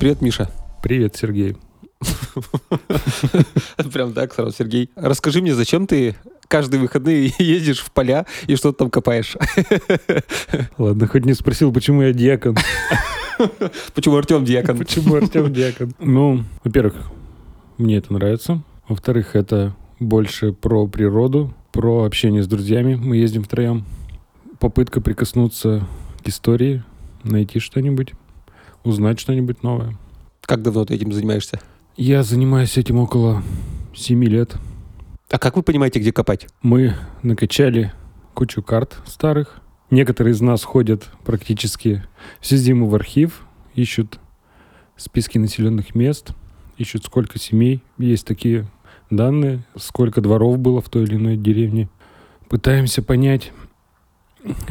Привет, Миша. Привет, Сергей. Прям так сразу, Сергей. Расскажи мне, зачем ты каждые выходные ездишь в поля и что-то там копаешь? Ладно, хоть не спросил, почему я диакон. Почему Артем диакон? Почему Артем диакон? Ну, во-первых, мне это нравится. Во-вторых, это больше про природу, про общение с друзьями. Мы ездим втроем. Попытка прикоснуться к истории, найти что-нибудь, узнать что-нибудь новое. Как давно ты этим занимаешься? Я занимаюсь этим около семи лет. А как вы понимаете, где копать? Мы накачали кучу карт старых. Некоторые из нас ходят практически всю зиму в архив, ищут списки населенных мест, ищут сколько семей. Есть такие данные, сколько дворов было в той или иной деревне. Пытаемся понять,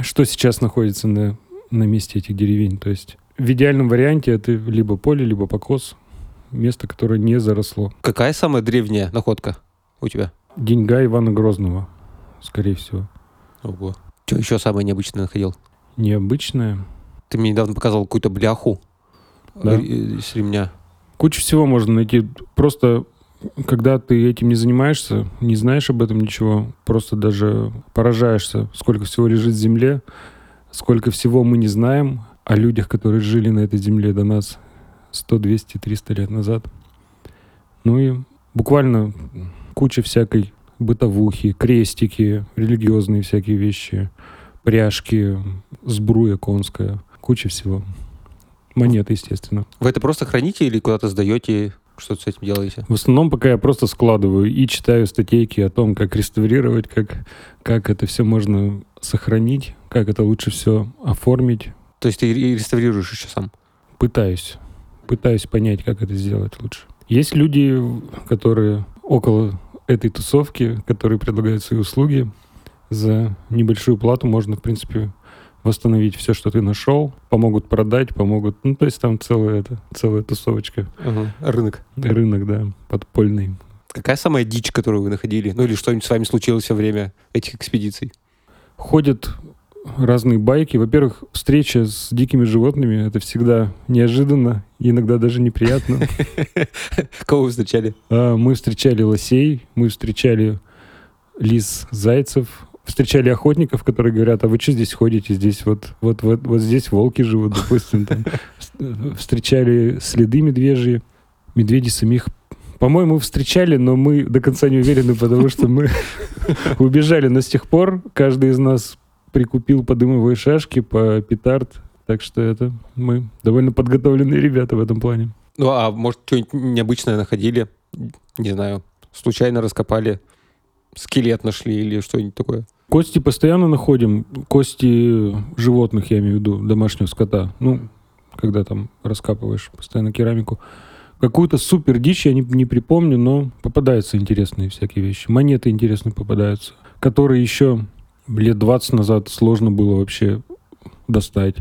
что сейчас находится на, на месте этих деревень. То есть в идеальном варианте это либо поле, либо покос, место, которое не заросло. Какая самая древняя находка у тебя? Деньга Ивана Грозного, скорее всего. Ого. Что еще самое необычное находил? Необычное. Ты мне недавно показал какую-то бляху Да. с ремня. Кучу всего можно найти. Просто когда ты этим не занимаешься, не знаешь об этом ничего, просто даже поражаешься, сколько всего лежит в земле, сколько всего мы не знаем о людях, которые жили на этой земле до нас 100, 200, 300 лет назад. Ну и буквально куча всякой бытовухи, крестики, религиозные всякие вещи, пряжки, сбруя конская, куча всего. Монеты, естественно. Вы это просто храните или куда-то сдаете? Что-то с этим делаете? В основном пока я просто складываю и читаю статейки о том, как реставрировать, как, как это все можно сохранить, как это лучше все оформить. То есть ты реставрируешь еще сам? Пытаюсь. Пытаюсь понять, как это сделать лучше. Есть люди, которые около этой тусовки, которые предлагают свои услуги. За небольшую плату можно, в принципе, восстановить все, что ты нашел. Помогут продать, помогут... Ну, то есть там целая, это, целая тусовочка. Ага. Рынок. Рынок, да, подпольный. Какая самая дичь, которую вы находили? Ну или что-нибудь с вами случилось во время этих экспедиций? Ходят разные байки. Во-первых, встреча с дикими животными — это всегда неожиданно, иногда даже неприятно. Кого вы встречали? А, Мы встречали лосей, мы встречали лис, зайцев, встречали охотников, которые говорят, а вы что здесь ходите? Здесь вот, вот, вот, вот здесь волки живут, допустим. Там. Встречали следы медвежьи, медведи самих по-моему, встречали, но мы до конца не уверены, потому что мы убежали. Но с тех пор каждый из нас прикупил по дымовой шашке, по петард. Так что это мы довольно подготовленные ребята в этом плане. Ну а может что-нибудь необычное находили? Не знаю. Случайно раскопали, скелет нашли или что-нибудь такое? Кости постоянно находим. Кости животных, я имею в виду, домашнего скота. Ну, когда там раскапываешь постоянно керамику. Какую-то супер дичь я не, не припомню, но попадаются интересные всякие вещи. Монеты интересные попадаются, которые еще лет 20 назад сложно было вообще достать.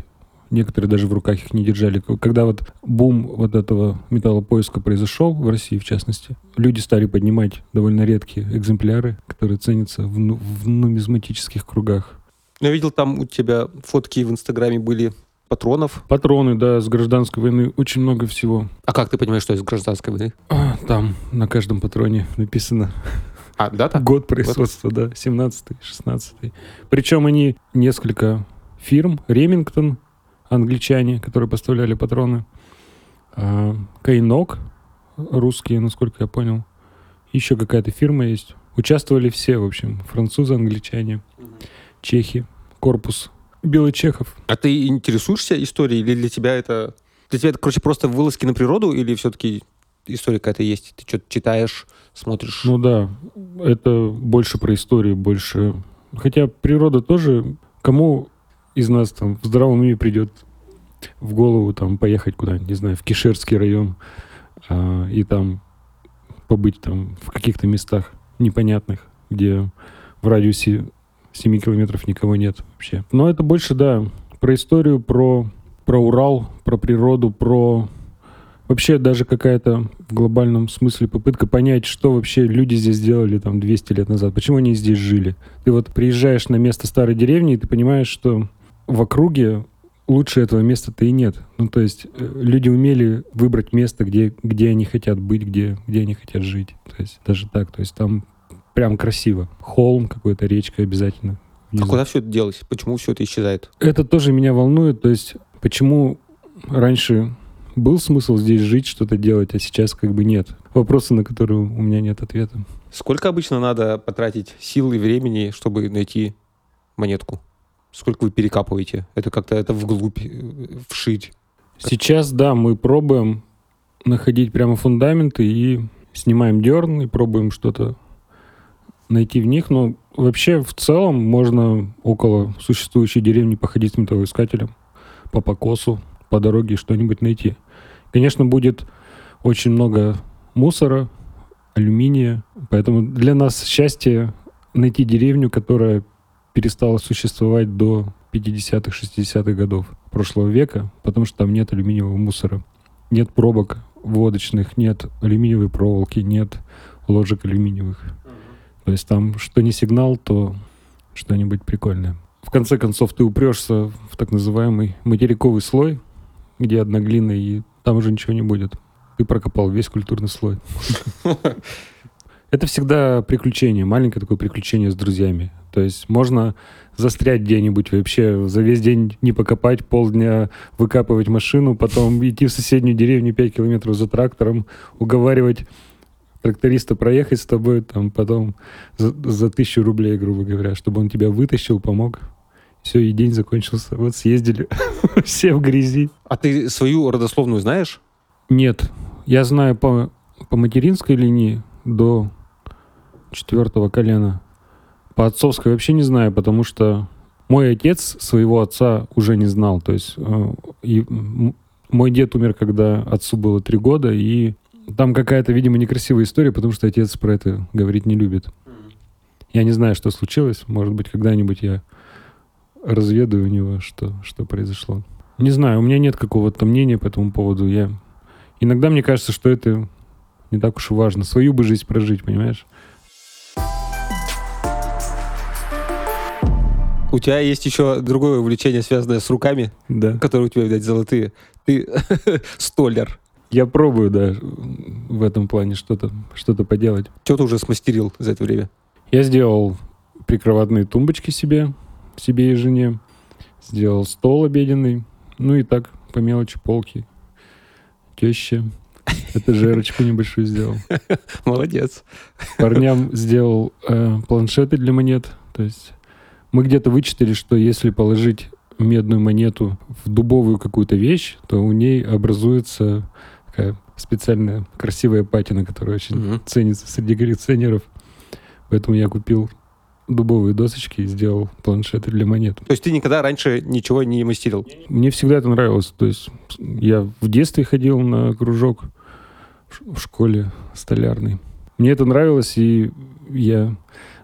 Некоторые даже в руках их не держали. Когда вот бум вот этого металлопоиска произошел, в России в частности, люди стали поднимать довольно редкие экземпляры, которые ценятся в, ну- в нумизматических кругах. Ну, Я видел, там у тебя фотки в Инстаграме были патронов. Патроны, да, с гражданской войны очень много всего. А как ты понимаешь, что из гражданской войны? А, там на каждом патроне написано А, да, так? год производства, да, 17-й, 16-й. Причем они несколько фирм, Ремингтон, англичане, которые поставляли патроны, а, Кайнок, русские, насколько я понял, еще какая-то фирма есть. Участвовали все, в общем, французы, англичане, чехи, корпус белочехов. А ты интересуешься историей или для тебя это... Для тебя это, короче, просто вылазки на природу или все-таки история какая-то есть? Ты что-то читаешь, смотришь? Ну да, это больше про историю, больше... Хотя природа тоже... Кому из нас там в здравом уме придет в голову там поехать куда-нибудь, не знаю, в Кишерский район а, и там побыть там в каких-то местах непонятных, где в радиусе 7 километров никого нет вообще. Но это больше, да, про историю, про про Урал, про природу, про вообще даже какая-то в глобальном смысле попытка понять, что вообще люди здесь делали там 200 лет назад, почему они здесь жили. Ты вот приезжаешь на место старой деревни, и ты понимаешь, что в округе лучше этого места-то и нет. Ну, то есть э, люди умели выбрать место, где, где они хотят быть, где, где они хотят жить. То есть даже так. То есть там прям красиво. Холм какой-то, речка обязательно. А внизу. куда все это делось? Почему все это исчезает? Это тоже меня волнует. То есть почему раньше был смысл здесь жить, что-то делать, а сейчас как бы нет. Вопросы, на которые у меня нет ответа. Сколько обычно надо потратить сил и времени, чтобы найти монетку? Сколько вы перекапываете? Это как-то это вглубь, э, вширь. Сейчас, да, мы пробуем находить прямо фундаменты и снимаем дерн и пробуем что-то найти в них. Но вообще в целом можно около существующей деревни походить с металлоискателем по покосу, по дороге что-нибудь найти. Конечно, будет очень много мусора, алюминия, поэтому для нас счастье найти деревню, которая перестала существовать до 50-х, 60-х годов прошлого века, потому что там нет алюминиевого мусора. Нет пробок водочных, нет алюминиевой проволоки, нет ложек алюминиевых. То есть там что не сигнал, то что-нибудь прикольное. В конце концов, ты упрешься в так называемый материковый слой, где одна глина, и там уже ничего не будет. Ты прокопал весь культурный слой. Это всегда приключение, маленькое такое приключение с друзьями. То есть можно застрять где-нибудь вообще, за весь день не покопать, полдня выкапывать машину, потом идти в соседнюю деревню 5 километров за трактором, уговаривать тракториста проехать с тобой, там потом за, за тысячу рублей, грубо говоря, чтобы он тебя вытащил, помог. Все, и день закончился. Вот съездили все в грязи. А ты свою родословную знаешь? Нет, я знаю по, по материнской линии до четвертого колена. По отцовской вообще не знаю, потому что мой отец своего отца уже не знал. То есть э, и мой дед умер, когда отцу было три года, и там какая-то, видимо, некрасивая история, потому что отец про это говорить не любит. Я не знаю, что случилось. Может быть, когда-нибудь я разведаю у него, что, что произошло. Не знаю, у меня нет какого-то мнения по этому поводу. Я... Иногда мне кажется, что это не так уж и важно. Свою бы жизнь прожить, понимаешь? У тебя есть еще другое увлечение, связанное с руками, Да. которые у тебя, видать, золотые. Ты столяр. Я пробую, да, в этом плане что-то что поделать. Что ты уже смастерил за это время? Я сделал прикроватные тумбочки себе, себе и жене. Сделал стол обеденный. Ну и так, по мелочи, полки. Теща. Этажерочку небольшую сделал. Молодец. Парням сделал э, планшеты для монет. То есть мы где-то вычитали, что если положить медную монету в дубовую какую-то вещь, то у ней образуется такая специальная красивая патина, которая очень Мгм. ценится среди коллекционеров. Поэтому я купил дубовые досочки и сделал планшеты для монет. То есть ты никогда раньше ничего не мастерил? Мне всегда это нравилось. То есть я в детстве ходил на кружок в школе столярный. Мне это нравилось, и я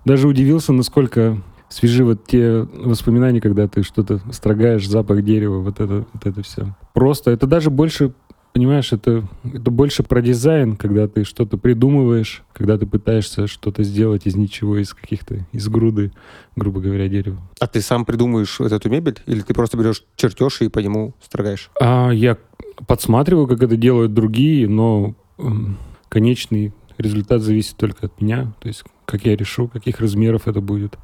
даже удивился, насколько свежи вот те воспоминания, когда ты что-то строгаешь, запах дерева, вот это, вот это все. Просто это даже больше, понимаешь, это, это больше про дизайн, когда ты что-то придумываешь, когда ты пытаешься что-то сделать из ничего, из каких-то, из груды, грубо говоря, дерева. А ты сам придумаешь вот эту мебель? Или ты просто берешь чертеж и по нему строгаешь? А я подсматриваю, как это делают другие, но конечный результат зависит только от меня. То есть, как я решу, каких размеров это будет,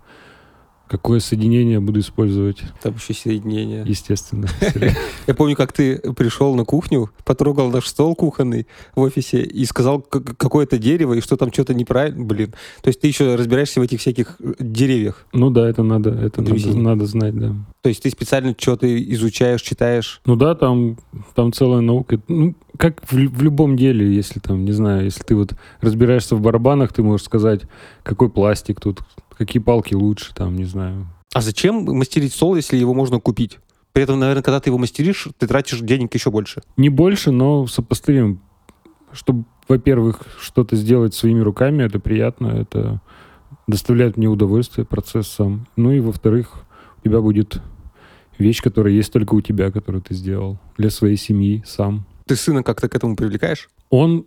какое соединение буду использовать, Там еще соединение. естественно. Я помню, как ты пришел на кухню, потрогал наш стол кухонный в офисе и сказал как- какое-то дерево, и что там что-то неправильно. Блин. То есть ты еще разбираешься в этих всяких э, деревьях. Ну да, это надо, это надо, надо знать, да. То есть ты специально что-то изучаешь, читаешь. Ну да, там, там целая наука. Ну, как в, в любом деле, если там, не знаю, если ты вот разбираешься в барабанах, ты можешь сказать, какой пластик тут, какие палки лучше, там, не знаю. А зачем мастерить стол, если его можно купить? При этом, наверное, когда ты его мастеришь, ты тратишь денег еще больше. Не больше, но сопоставим. Чтобы, во-первых, что-то сделать своими руками, это приятно, это доставляет мне удовольствие, процесс сам. Ну и, во-вторых, у тебя будет вещь, которая есть только у тебя, которую ты сделал для своей семьи сам. Ты сына как-то к этому привлекаешь? Он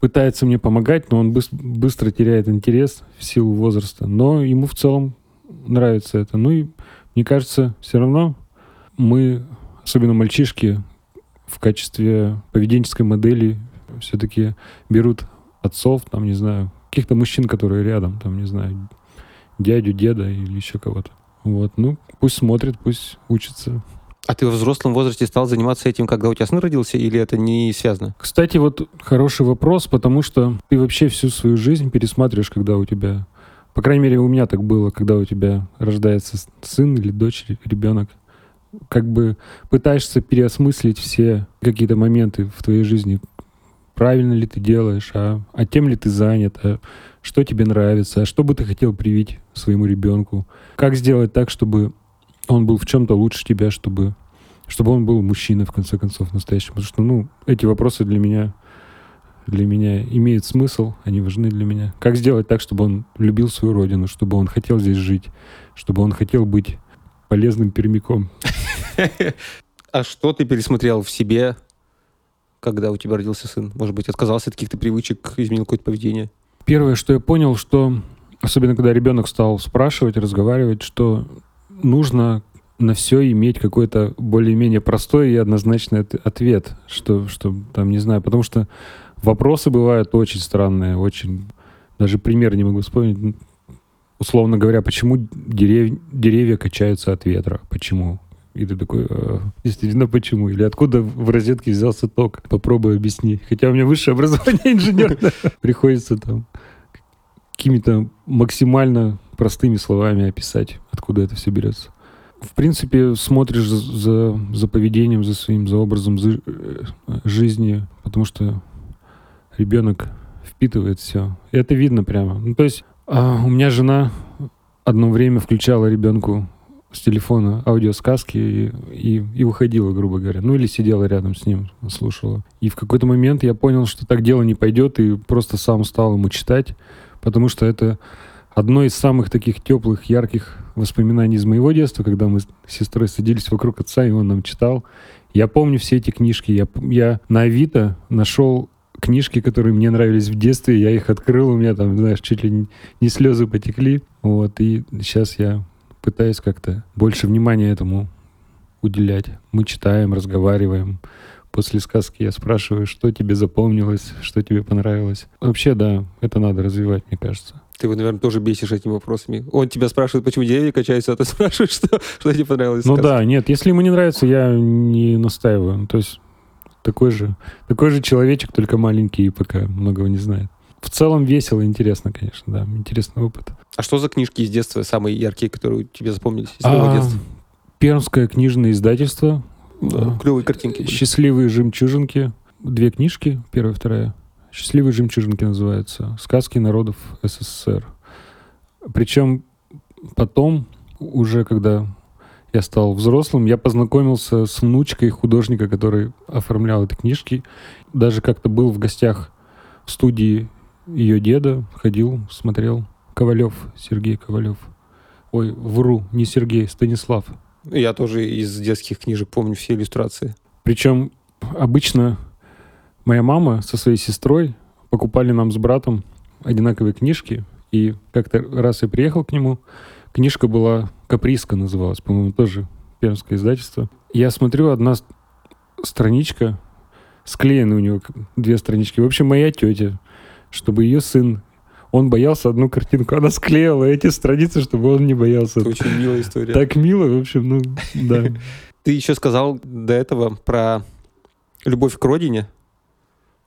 пытается мне помогать, но он быс- быстро теряет интерес в силу возраста. Но ему в целом нравится это. Ну и мне кажется, все равно мы, особенно мальчишки, в качестве поведенческой модели все-таки берут отцов, там, не знаю, каких-то мужчин, которые рядом, там, не знаю, дядю, деда или еще кого-то. Вот, ну, пусть смотрит, пусть учится. А ты во взрослом возрасте стал заниматься этим, когда у тебя сын родился, или это не связано? Кстати, вот хороший вопрос, потому что ты вообще всю свою жизнь пересматриваешь, когда у тебя... По крайней мере, у меня так было, когда у тебя рождается сын или дочь, или ребенок. Как бы пытаешься переосмыслить все какие-то моменты в твоей жизни. Правильно ли ты делаешь, а, а тем ли ты занят, а что тебе нравится, а что бы ты хотел привить своему ребенку. Как сделать так, чтобы он был в чем-то лучше тебя, чтобы, чтобы он был мужчиной, в конце концов, настоящим. Потому что, ну, эти вопросы для меня, для меня имеют смысл, они важны для меня. Как сделать так, чтобы он любил свою родину, чтобы он хотел здесь жить, чтобы он хотел быть полезным пермяком. А что ты пересмотрел в себе, когда у тебя родился сын? Может быть, отказался от каких-то привычек, изменил какое-то поведение? Первое, что я понял, что, особенно когда ребенок стал спрашивать, разговаривать, что нужно на все иметь какой-то более-менее простой и однозначный ответ, что, что там, не знаю, потому что вопросы бывают очень странные, очень, даже пример не могу вспомнить, условно говоря, почему дерев, деревья качаются от ветра, почему? И ты такой, э, действительно, почему? Или откуда в розетке взялся ток? Попробуй объясни. Хотя у меня высшее образование инженер. Приходится там какими-то максимально простыми словами описать, откуда это все берется. В принципе, смотришь за, за поведением, за своим, за образом за, э, жизни, потому что ребенок впитывает все. И это видно прямо. Ну, то есть а, у меня жена одно время включала ребенку с телефона аудиосказки и, и, и выходила, грубо говоря. Ну или сидела рядом с ним, слушала. И в какой-то момент я понял, что так дело не пойдет, и просто сам стал ему читать, потому что это одно из самых таких теплых, ярких воспоминаний из моего детства, когда мы с сестрой садились вокруг отца, и он нам читал. Я помню все эти книжки. Я, я на Авито нашел книжки, которые мне нравились в детстве, я их открыл, у меня там, знаешь, чуть ли не, слезы потекли. Вот, и сейчас я пытаюсь как-то больше внимания этому уделять. Мы читаем, разговариваем. После сказки я спрашиваю, что тебе запомнилось, что тебе понравилось. Вообще, да, это надо развивать, мне кажется. Ты его, наверное, тоже бесишь этими вопросами. Он тебя спрашивает, почему деревья качаются, а ты спрашиваешь, что, что тебе понравилось. Ну да, нет, если ему не нравится, я не настаиваю. То есть такой же, такой же человечек, только маленький и пока многого не знает в целом весело, интересно, конечно, да, интересный опыт. А что за книжки из детства самые яркие, которые тебе запомнились из твоего а, детства? Пермское книжное издательство. Да, клевые картинки. Были. Счастливые жемчужинки. Две книжки, первая и вторая. Счастливые жемчужинки называются. Сказки народов СССР. Причем потом, уже когда я стал взрослым, я познакомился с внучкой художника, который оформлял эти книжки. Даже как-то был в гостях в студии ее деда ходил, смотрел. Ковалев, Сергей Ковалев. Ой, вру, не Сергей, Станислав. Я тоже из детских книжек помню все иллюстрации. Причем обычно моя мама со своей сестрой покупали нам с братом одинаковые книжки. И как-то раз я приехал к нему, книжка была «Каприска» называлась, по-моему, тоже пермское издательство. Я смотрю, одна страничка, склеены у него две странички. В общем, моя тетя чтобы ее сын он боялся одну картинку, она склеила эти страницы, чтобы он не боялся. Это очень милая история. Так мило, в общем, ну, да. Ты еще сказал до этого про любовь к родине.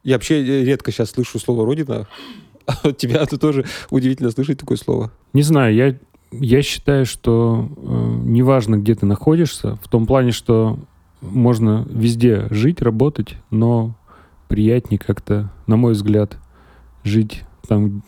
Я вообще редко сейчас слышу слово «родина», от тебя это тоже удивительно слышать такое слово. Не знаю, я, я считаю, что э, неважно, где ты находишься, в том плане, что можно везде жить, работать, но приятнее как-то, на мой взгляд, жить там,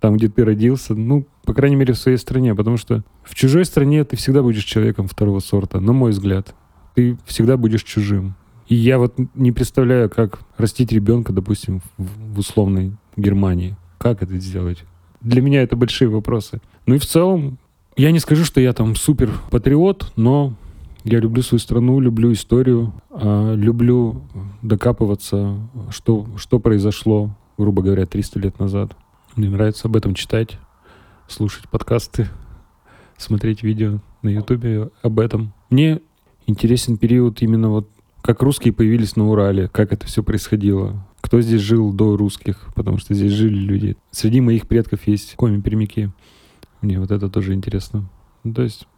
там, где ты родился, ну, по крайней мере, в своей стране, потому что в чужой стране ты всегда будешь человеком второго сорта, на мой взгляд. Ты всегда будешь чужим. И я вот не представляю, как растить ребенка, допустим, в, в условной Германии. Как это сделать? Для меня это большие вопросы. Ну и в целом, я не скажу, что я там супер патриот, но Я люблю свою страну, люблю историю, а, люблю докапываться, что, что произошло, грубо говоря, 300 лет назад. Мне нравится об этом читать, слушать подкасты, смотреть видео на ютубе об этом. Мне интересен период именно вот как русские появились на Урале, как это все происходило, кто здесь жил до русских, потому что здесь жили люди. Среди моих предков есть коми-перемяки. Мне вот это тоже интересно. Ну, то есть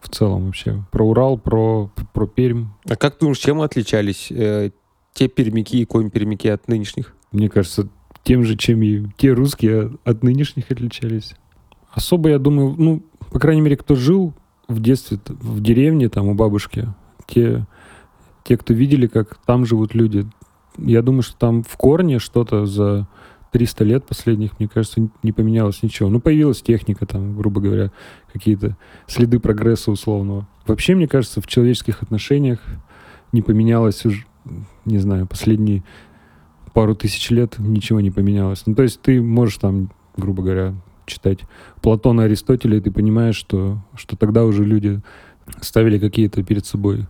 в целом вообще. Про Урал, про, про Пермь. А как думаешь, чем отличались э, те пермяки и коми-пермяки от нынешних? Мне кажется, тем же, чем и те русские от нынешних отличались. Особо, я думаю, ну, по крайней мере, кто жил в детстве в деревне, там, у бабушки, те, те, кто видели, как там живут люди, я думаю, что там в корне что-то за 300 лет последних, мне кажется, не поменялось ничего. Ну, появилась техника, там, грубо говоря, какие-то следы прогресса условного. Вообще, мне кажется, в человеческих отношениях не поменялось уже, не знаю, последние пару тысяч лет ничего не поменялось. Ну, то есть ты можешь там, грубо говоря, читать Платона, Аристотеля, и ты понимаешь, что, что тогда уже люди ставили какие-то перед собой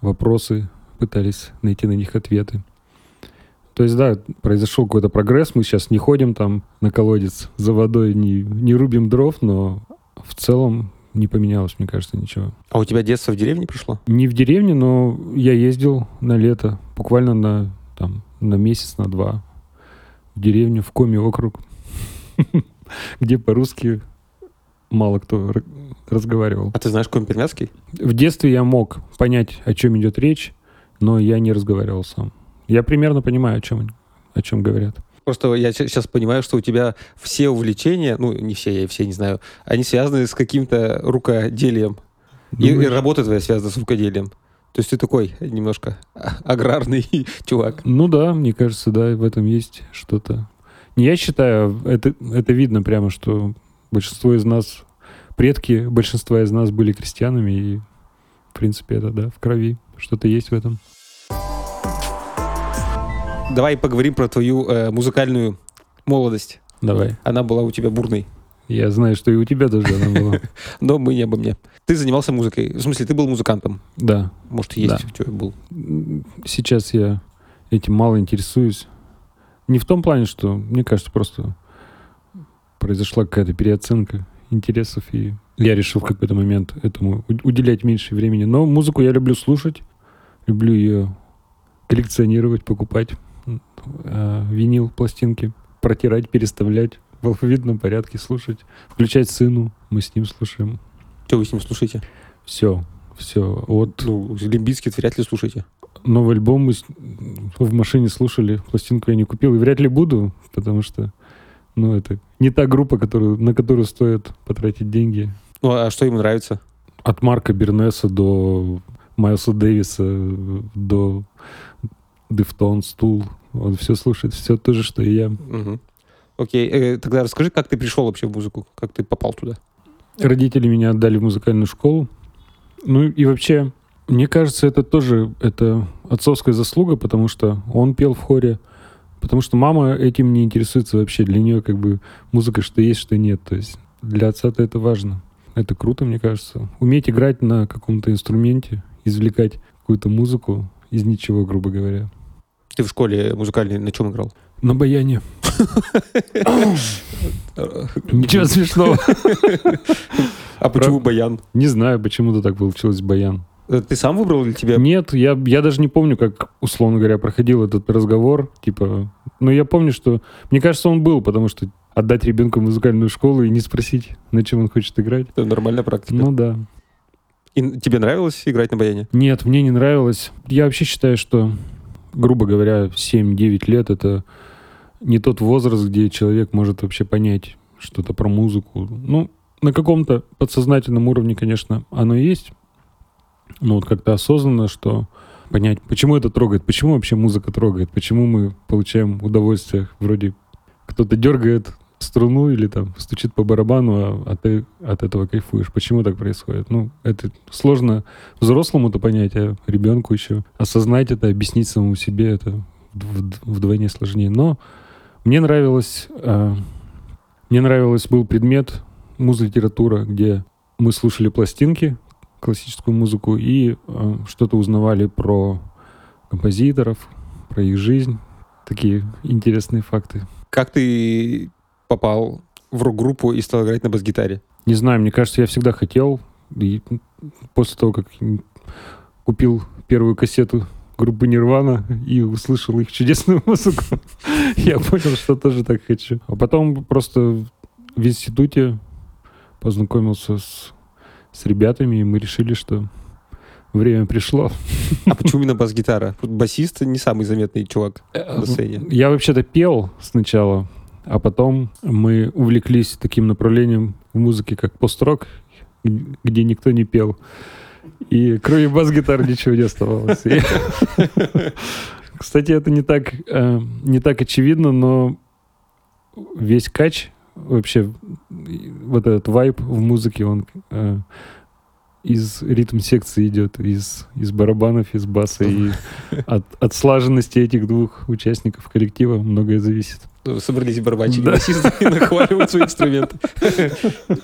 вопросы, пытались найти на них ответы. То есть, да, произошел какой-то прогресс, мы сейчас не ходим там на колодец за водой, не, не рубим дров, но в целом не поменялось, мне кажется, ничего. А у тебя детство в деревне пришло? Не в деревне, но я ездил на лето, буквально на, там, на месяц, на два в деревню, в Коми округ, где по-русски мало кто разговаривал. А ты знаешь коми-пермяцкий? В детстве я мог понять, о чем идет речь, но я не разговаривал сам. Я примерно понимаю, о чем, о чем говорят. Просто я сейчас понимаю, что у тебя все увлечения, ну, не все, я все не знаю, они связаны с каким-то рукоделием. И, и работа твоя связана с рукоделием. То есть ты такой немножко аграрный чувак. Ну да, мне кажется, да, в этом есть что-то. Я считаю, это, это видно прямо, что большинство из нас, предки большинства из нас были крестьянами, и, в принципе, это, да, в крови. Что-то есть в этом. Давай поговорим про твою э, музыкальную молодость. Давай. Она была у тебя бурной. Я знаю, что и у тебя тоже она была. Но мы не обо мне. Ты занимался музыкой. В смысле, ты был музыкантом? Да. Может, есть Да. что был? Сейчас я этим мало интересуюсь. Не в том плане, что, мне кажется, просто произошла какая-то переоценка интересов, и я решил в какой-то момент этому у- уделять меньше времени. Но музыку я люблю слушать, люблю ее коллекционировать, покупать, э, винил, пластинки, протирать, переставлять в алфавитном порядке, слушать, включать сыну, мы с ним слушаем. Что вы с ним слушаете? Все, все. Вот Ну, Лимбийский вряд ли слушаете. новый альбом мы с- в машине слушали, пластинку я не купил и вряд ли буду, потому что, ну, это не та группа, которую, на которую стоит потратить деньги. Ну, а что ему нравится? От Марка Бернеса до Майлса Дэвиса, до Дефтон, Стул. Он все слушает, все то же, что и я. Мгм. Окей, э, тогда расскажи, как ты пришел вообще в музыку? Как ты попал туда? Родители меня отдали в музыкальную школу. Ну и вообще, мне кажется, это тоже это отцовская заслуга, потому что он пел в хоре, потому что мама этим не интересуется вообще. Для нее как бы музыка что есть, что нет. То есть для отца-то это важно. Это круто, мне кажется. Уметь играть на каком-то инструменте, извлекать какую-то музыку из ничего, грубо говоря. Ты в школе музыкальной на чем играл? На баяне. Ничего смешного. А почему баян? Не знаю, почему-то так получилось баян. Э, Ты сам выбрал или тебя? Нет, я, я даже не помню, как, условно говоря, проходил этот разговор. Типа, но я помню, что... Мне кажется, он был, потому что отдать ребенку в музыкальную школу и не спросить, на чем он хочет играть. Это нормальная практика. Ну да. И тебе нравилось играть на баяне? Нет, мне не нравилось. Я вообще считаю, что, грубо говоря, 7-9 лет — это не тот возраст, где человек может вообще понять что-то про музыку. Ну, на каком-то подсознательном уровне, конечно, оно есть. Но вот как-то осознанно, что понять, почему это трогает, почему вообще музыка трогает, почему мы получаем удовольствие, вроде кто-то дергает струну или там стучит по барабану, а, а ты от этого кайфуешь. Почему так происходит? Ну, это сложно взрослому-то понять, а ребенку еще осознать это, объяснить самому себе это вд- вдвойне сложнее. Но мне нравилось, э, мне нравилось был предмет музлитература, где мы слушали пластинки, классическую музыку и э, что-то узнавали про композиторов, про их жизнь. Такие интересные факты. Как ты попал в рок-группу и стал играть на бас-гитаре? Не знаю, мне кажется, я всегда хотел. И после того, как купил первую кассету группы Нирвана и услышал их чудесную музыку, я понял, что тоже так хочу. А потом просто в институте познакомился с, с ребятами, и мы решили, что время пришло. А почему именно бас-гитара? Басист не самый заметный чувак на сцене. Я вообще-то пел сначала, а потом мы увлеклись таким направлением в музыке, как пост-рок, где никто не пел. И кроме бас-гитар ничего не оставалось. Кстати, это не так, э, не так очевидно, но весь кач, вообще вот этот вайб в музыке, он э, из ритм-секции идет, из, из барабанов, из баса. И от, от слаженности этих двух участников коллектива многое зависит. Ну, собрались барабанщики да. басисты и нахваливают свои инструменты.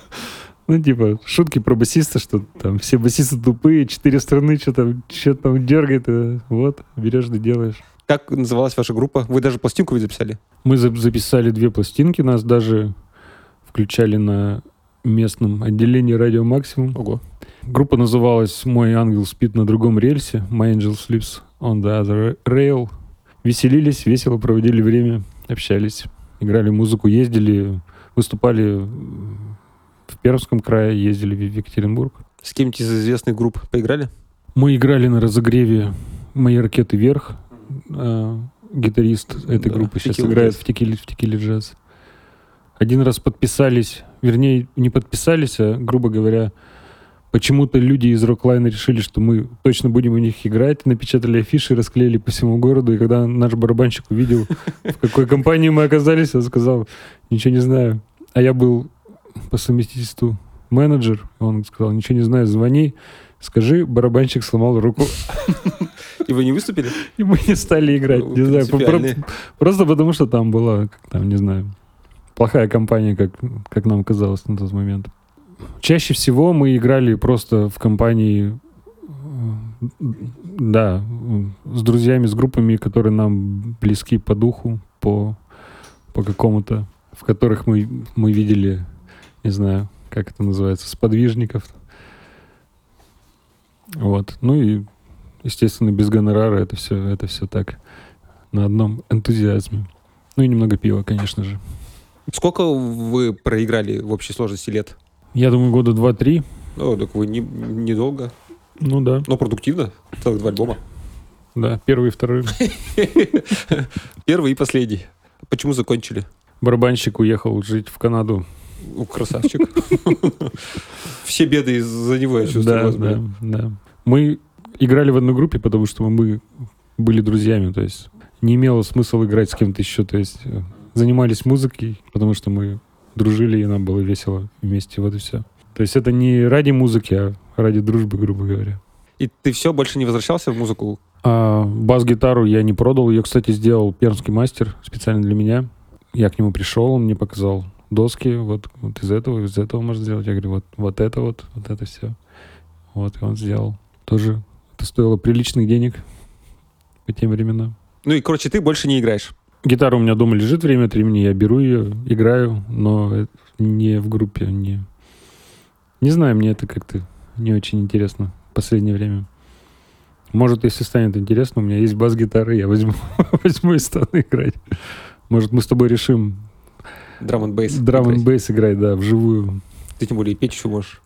Ну, типа, шутки про басиста, что там все басисты тупые, четыре страны, что там, что там дергает, и вот, берешь да делаешь. Как называлась ваша группа? Вы даже пластинку вы записали? Мы записали две пластинки, нас даже включали на местном отделении радио Максимум. Ого. Группа называлась «Мой ангел спит на другом рельсе», «My angel sleeps on the other rail». Веселились, весело проводили время, общались, играли музыку, ездили, выступали Пермском крае, ездили в Екатеринбург. С кем-нибудь из известных групп поиграли? Мы играли на разогреве «Мои ракеты вверх». Э, гитарист этой да, группы сейчас играет в текиле, в текиле джаз. Один раз подписались, вернее, не подписались, а, грубо говоря, почему-то люди из Роклайна решили, что мы точно будем у них играть, напечатали афиши, расклеили по всему городу, и когда наш барабанщик увидел, в какой компании мы оказались, он сказал, ничего не знаю. А я был по совместительству менеджер, он сказал, ничего не знаю, звони, скажи, барабанщик сломал руку. И вы не выступили? И мы не стали играть, не знаю, просто потому что там была, там, не знаю, плохая компания, как, как нам казалось на тот момент. Чаще всего мы играли просто в компании, да, с друзьями, с группами, которые нам близки по духу, по, по какому-то, в которых мы, мы видели не знаю, как это называется, сподвижников. Вот. Ну и, естественно, без гонорара это все, это все так на одном энтузиазме. Ну и немного пива, конечно же. Сколько вы проиграли в общей сложности лет? Я думаю, года два-три. О, так вы не, недолго. Ну да. Но продуктивно. Целых два альбома. Да, первый и второй. Первый и последний. Почему закончили? Барабанщик уехал жить в Канаду у красавчик. Все беды из-за него, я чувствую. Да, да, да. Мы играли в одной группе, потому что мы были друзьями, то есть не имело смысла играть с кем-то еще, то есть э, занимались музыкой, потому что мы дружили, и нам было весело вместе, вот и все. То есть это не ради музыки, а ради дружбы, грубо говоря. И ты все, больше не возвращался в музыку? А, бас-гитару я не продал. Ее, кстати, сделал пермский мастер специально для меня. Я к нему пришел, он мне показал доски, вот, вот из этого, из этого можно сделать. Я говорю, вот, вот это вот, вот это все. Вот, и он сделал. Тоже это стоило приличных денег по тем временам. Ну и, короче, ты больше не играешь? Гитара у меня дома лежит время от времени, я беру ее, играю, но не в группе, не... Не знаю, мне это как-то не очень интересно в последнее время. Может, если станет интересно, у меня есть бас-гитара, я возьму, возьму и стану играть. Может, мы с тобой решим Драм н бейс. Драм н бейс играть, да, вживую. Ты тем более петь еще можешь.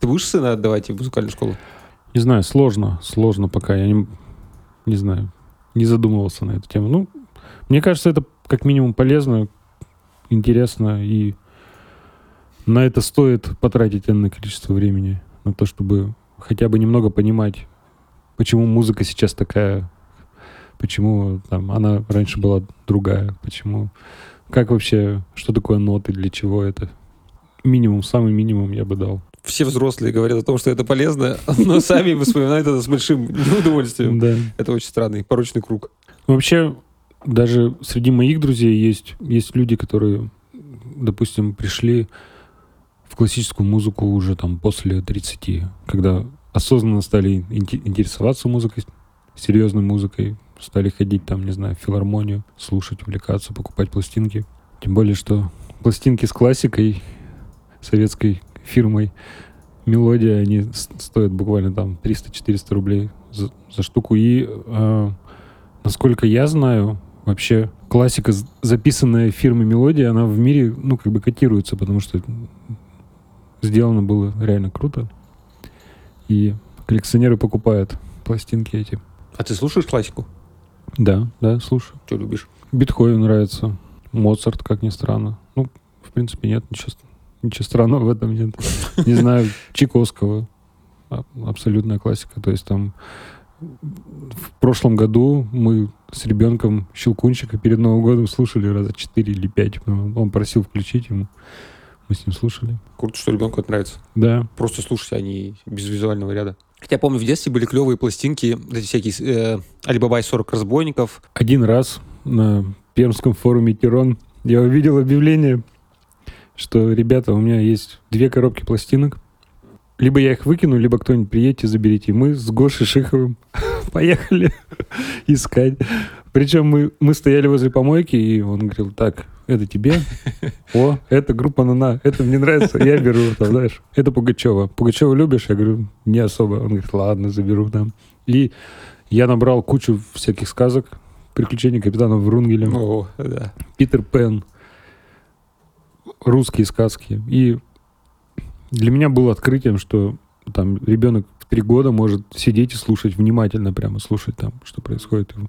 Ты будешь сына отдавать в музыкальную школу? Не знаю, сложно, сложно пока. Я не, не знаю, не задумывался на эту тему. Ну, мне кажется, это как минимум полезно, интересно, и на это стоит потратить энное количество времени, на то, чтобы хотя бы немного понимать, почему музыка сейчас такая, почему там она раньше была другая, почему, как вообще, что такое ноты, для чего это. Минимум, самый минимум я бы дал. Все взрослые говорят о том, что это полезно, но сами вспоминают это с большим удовольствием. Да. Это очень странный, порочный круг. Вообще, даже среди моих друзей есть, есть люди, которые, допустим, пришли в классическую музыку уже там после 30, когда осознанно стали интересоваться музыкой, серьезной музыкой, стали ходить там, не знаю, в филармонию, слушать, увлекаться, покупать пластинки. Тем более, что пластинки с классикой, советской фирмой мелодия, они стоят буквально там 300-400 рублей за, за штуку. И э, насколько я знаю, вообще классика, записанная фирмой мелодия, она в мире, ну, как бы котируется, потому что сделано было реально круто. И коллекционеры покупают пластинки эти. А ты слушаешь классику? Да, да, слушаю. Что любишь? Бетховен нравится. Моцарт, как ни странно. Ну, в принципе, нет, ничего, ничего странного в этом нет. Не знаю, Чайковского. А, абсолютная классика. То есть там в прошлом году мы с ребенком Щелкунчика перед Новым годом слушали раза четыре или пять. Он просил включить ему. Мы с ним слушали. Круто, что ребенку это нравится. Да. Просто слушать, а не без визуального ряда. Хотя я помню, в детстве были клевые пластинки, эти всякие э, Алибабай 40 разбойников. Один раз на Пермском форуме Тирон я увидел объявление, что, ребята, у меня есть две коробки пластинок. Либо я их выкину, либо кто-нибудь приедете, заберите. Мы с Гошей Шиховым поехали искать. Причем мы, мы стояли возле помойки, и он говорил, так, это тебе? О, это группа Нана, это мне нравится, я беру, там, знаешь. Это Пугачева. Пугачева любишь? Я говорю, не особо. Он говорит, ладно, заберу там. И я набрал кучу всяких сказок, приключения капитана Врунгеля, О, да. Питер Пен, русские сказки. И для меня было открытием, что там ребенок в три года может сидеть и слушать внимательно, прямо слушать там, что происходит. И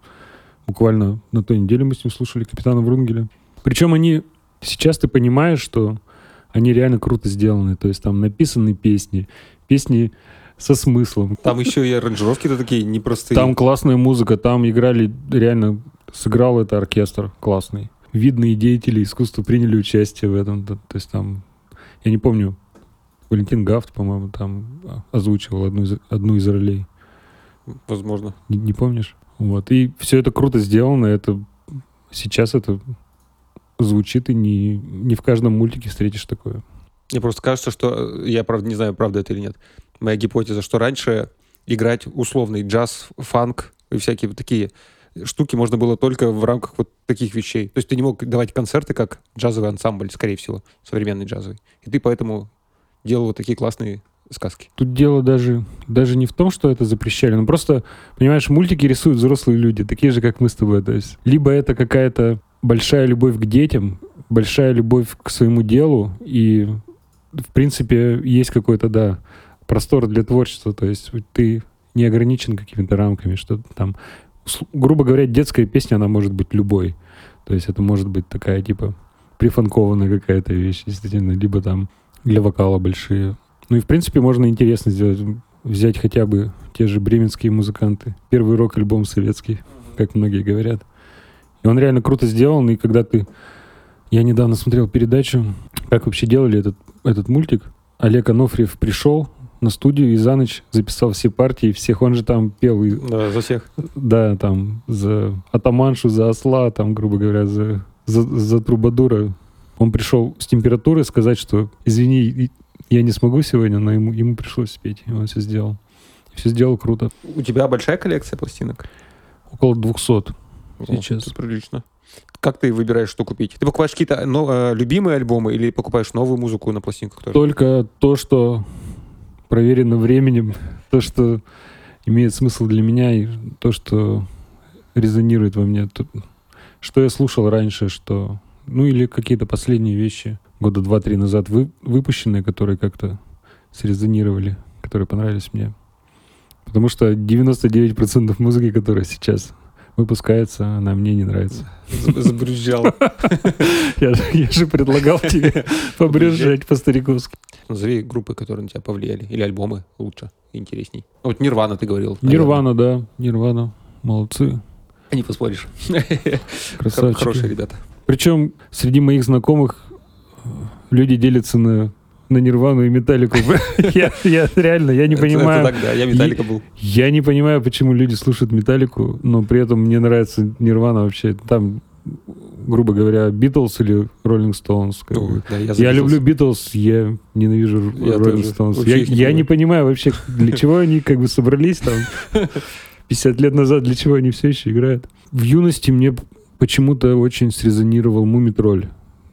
буквально на той неделе мы с ним слушали капитана Врунгеля. Причем они... Сейчас ты понимаешь, что они реально круто сделаны. То есть там написаны песни, песни со смыслом. Там еще и аранжировки-то такие непростые. Там классная музыка, там играли реально... Сыграл это оркестр классный. Видные деятели искусства приняли участие в этом. То, есть там... Я не помню, Валентин Гафт, по-моему, там озвучивал одну из, одну из ролей. Возможно. Не, не помнишь? Вот. И все это круто сделано. Это сейчас это звучит, и не, не в каждом мультике встретишь такое. Мне просто кажется, что... Я, правда, не знаю, правда это или нет. Моя гипотеза, что раньше играть условный джаз, фанк и всякие такие штуки можно было только в рамках вот таких вещей. То есть ты не мог давать концерты как джазовый ансамбль, скорее всего, современный джазовый. И ты поэтому делал вот такие классные сказки. Тут дело даже, даже не в том, что это запрещали, но просто, понимаешь, мультики рисуют взрослые люди, такие же, как мы с тобой. То есть либо это какая-то большая любовь к детям, большая любовь к своему делу, и, в принципе, есть какой-то, да, простор для творчества, то есть ты не ограничен какими-то рамками, что там, грубо говоря, детская песня, она может быть любой. То есть это может быть такая, типа, прифанкованная какая-то вещь, действительно, либо там для вокала большие. Ну и, в принципе, можно интересно сделать, взять хотя бы те же бременские музыканты. Первый рок-альбом советский, как многие говорят. И он реально круто сделан, и когда ты... Я недавно смотрел передачу, как вообще делали этот, этот мультик. Олег Анофриев пришел на студию и за ночь записал все партии, всех он же там пел. Да, за всех. Да, там за атаманшу, за осла, там, грубо говоря, за, за, за трубадура. Он пришел с температурой сказать, что извини, я не смогу сегодня, но ему, ему пришлось спеть, и он все сделал. Все сделал круто. У тебя большая коллекция пластинок? Около 200 сейчас. Это прилично. Как ты выбираешь, что купить? Ты покупаешь какие-то ну, любимые альбомы или покупаешь новую музыку на пластинках? Тоже? Только то, что проверено временем, то, что имеет смысл для меня, и то, что резонирует во мне. То, что я слушал раньше, что... Ну, или какие-то последние вещи, года два-три назад вы, выпущенные, которые как-то срезонировали, которые понравились мне. Потому что 99% музыки, которая сейчас выпускается, она мне не нравится. Забрюзжал. Я, же предлагал тебе побрюзжать по-стариковски. Назови группы, которые на тебя повлияли. Или альбомы лучше, интересней. Вот Нирвана ты говорил. Нирвана, да. Нирвана. Молодцы. Не поспоришь. Красавчики. Хорошие ребята. Причем среди моих знакомых люди делятся на на Нирвану и Металлику. я, реально, я не понимаю. Тогда, я Металлика был. Я не понимаю, почему люди слушают Металлику, но при этом мне нравится Нирвана вообще. Там грубо говоря, Битлз или Роллинг Стоунс. Да, я, Я люблю Битлз, я ненавижу Роллинг. Стоунс. Я, не я не понимаю вообще, для чего они как бы собрались там 50 лет назад, для чего они все еще играют. В юности мне почему-то очень срезонировал Мумитроль.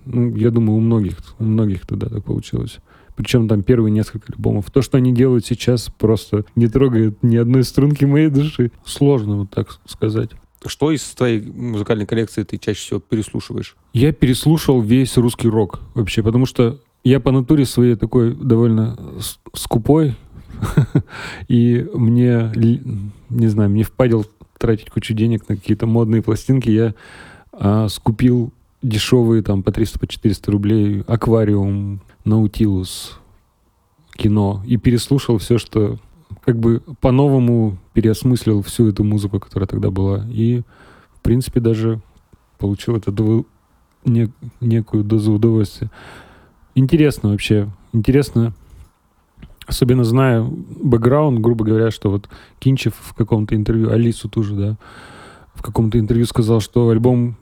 Ну, я думаю, у многих, у многих тогда так получилось. Причем там первые несколько альбомов. То, что они делают сейчас, просто не трогает ни одной струнки моей души. Сложно вот так сказать. Что из твоей музыкальной коллекции ты чаще всего переслушиваешь? Я переслушал весь русский рок вообще, потому что я по натуре своей такой довольно скупой, и мне, не знаю, мне впадил тратить кучу денег на какие-то модные пластинки. Я а, скупил дешевые там по 300, по 400 рублей аквариум, Наутилус, кино и переслушал все, что как бы по-новому переосмыслил всю эту музыку, которая тогда была. И, в принципе, даже получил от этого не- некую дозу удовольствия. Интересно вообще. Интересно, особенно зная бэкграунд, грубо говоря, что вот Кинчев в каком-то интервью, Алису ту же, да, в каком-то интервью сказал, что альбом